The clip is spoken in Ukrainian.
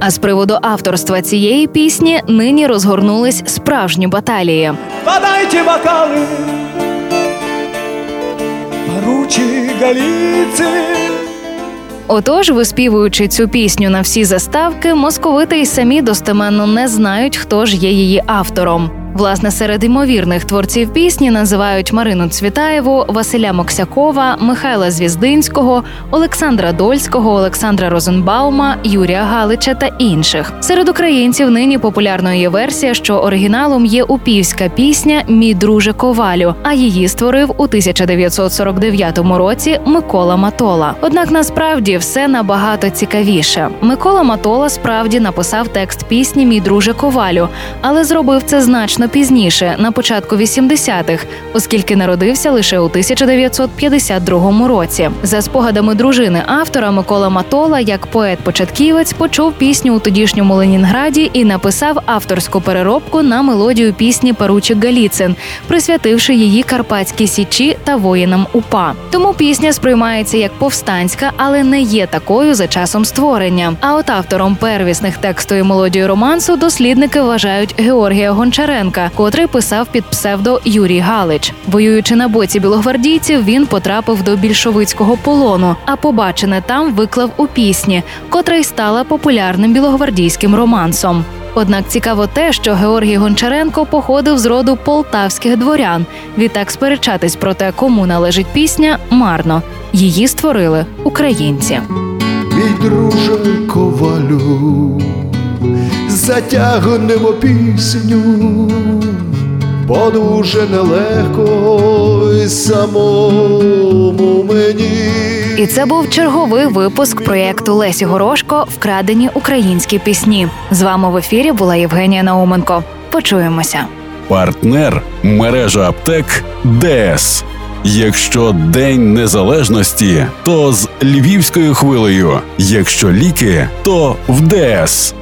А з приводу авторства цієї пісні нині розгорнулись справжні баталії. Подайте бокали, поручі галіці. Отож, виспівуючи цю пісню на всі заставки, московити й самі достеменно не знають, хто ж є її автором. Власне, серед ймовірних творців пісні називають Марину Цвітаєву, Василя Моксякова, Михайла Звіздинського, Олександра Дольського, Олександра Розенбаума, Юрія Галича та інших. Серед українців нині популярною є версія, що оригіналом є упівська пісня Мій друже Ковалю, а її створив у 1949 році Микола Матола. Однак насправді все набагато цікавіше. Микола Матола справді написав текст пісні Мій друже Ковалю, але зробив це значно пізніше, на початку 80-х, оскільки народився лише у 1952 році. За спогадами дружини автора Микола Матола, як поет-початківець, почув пісню у тодішньому Ленінграді і написав авторську переробку на мелодію пісні Паручик Галіцин, присвятивши її Карпатській січі та воїнам УПА. Тому пісня сприймається як повстанська, але не є такою за часом створення. А от автором первісних тексту і мелодії романсу дослідники вважають Георгія Гончаренка, котрий писав під псевдо Юрій Галич. Воюючи на боці білогвардійців, він потрапив до більшовицького полону, а побачене там виклав у пісні, котра й стала популярним білогвардійським романсом. Однак цікаво те, що Георгій Гончаренко походив з роду полтавських дворян. Відтак сперечатись про те, кому належить пісня, марно. Її створили українці. Мій друже ковалю, затягнемо пісню, бо дуже нелегко й самому мені. І це був черговий випуск проєкту Лесі Горошко Вкрадені українські пісні. З вами в ефірі була Євгенія Науменко. Почуємося. Партнер мережа аптек ДС. Якщо День Незалежності, то з львівською хвилею. Якщо ліки, то в ДС.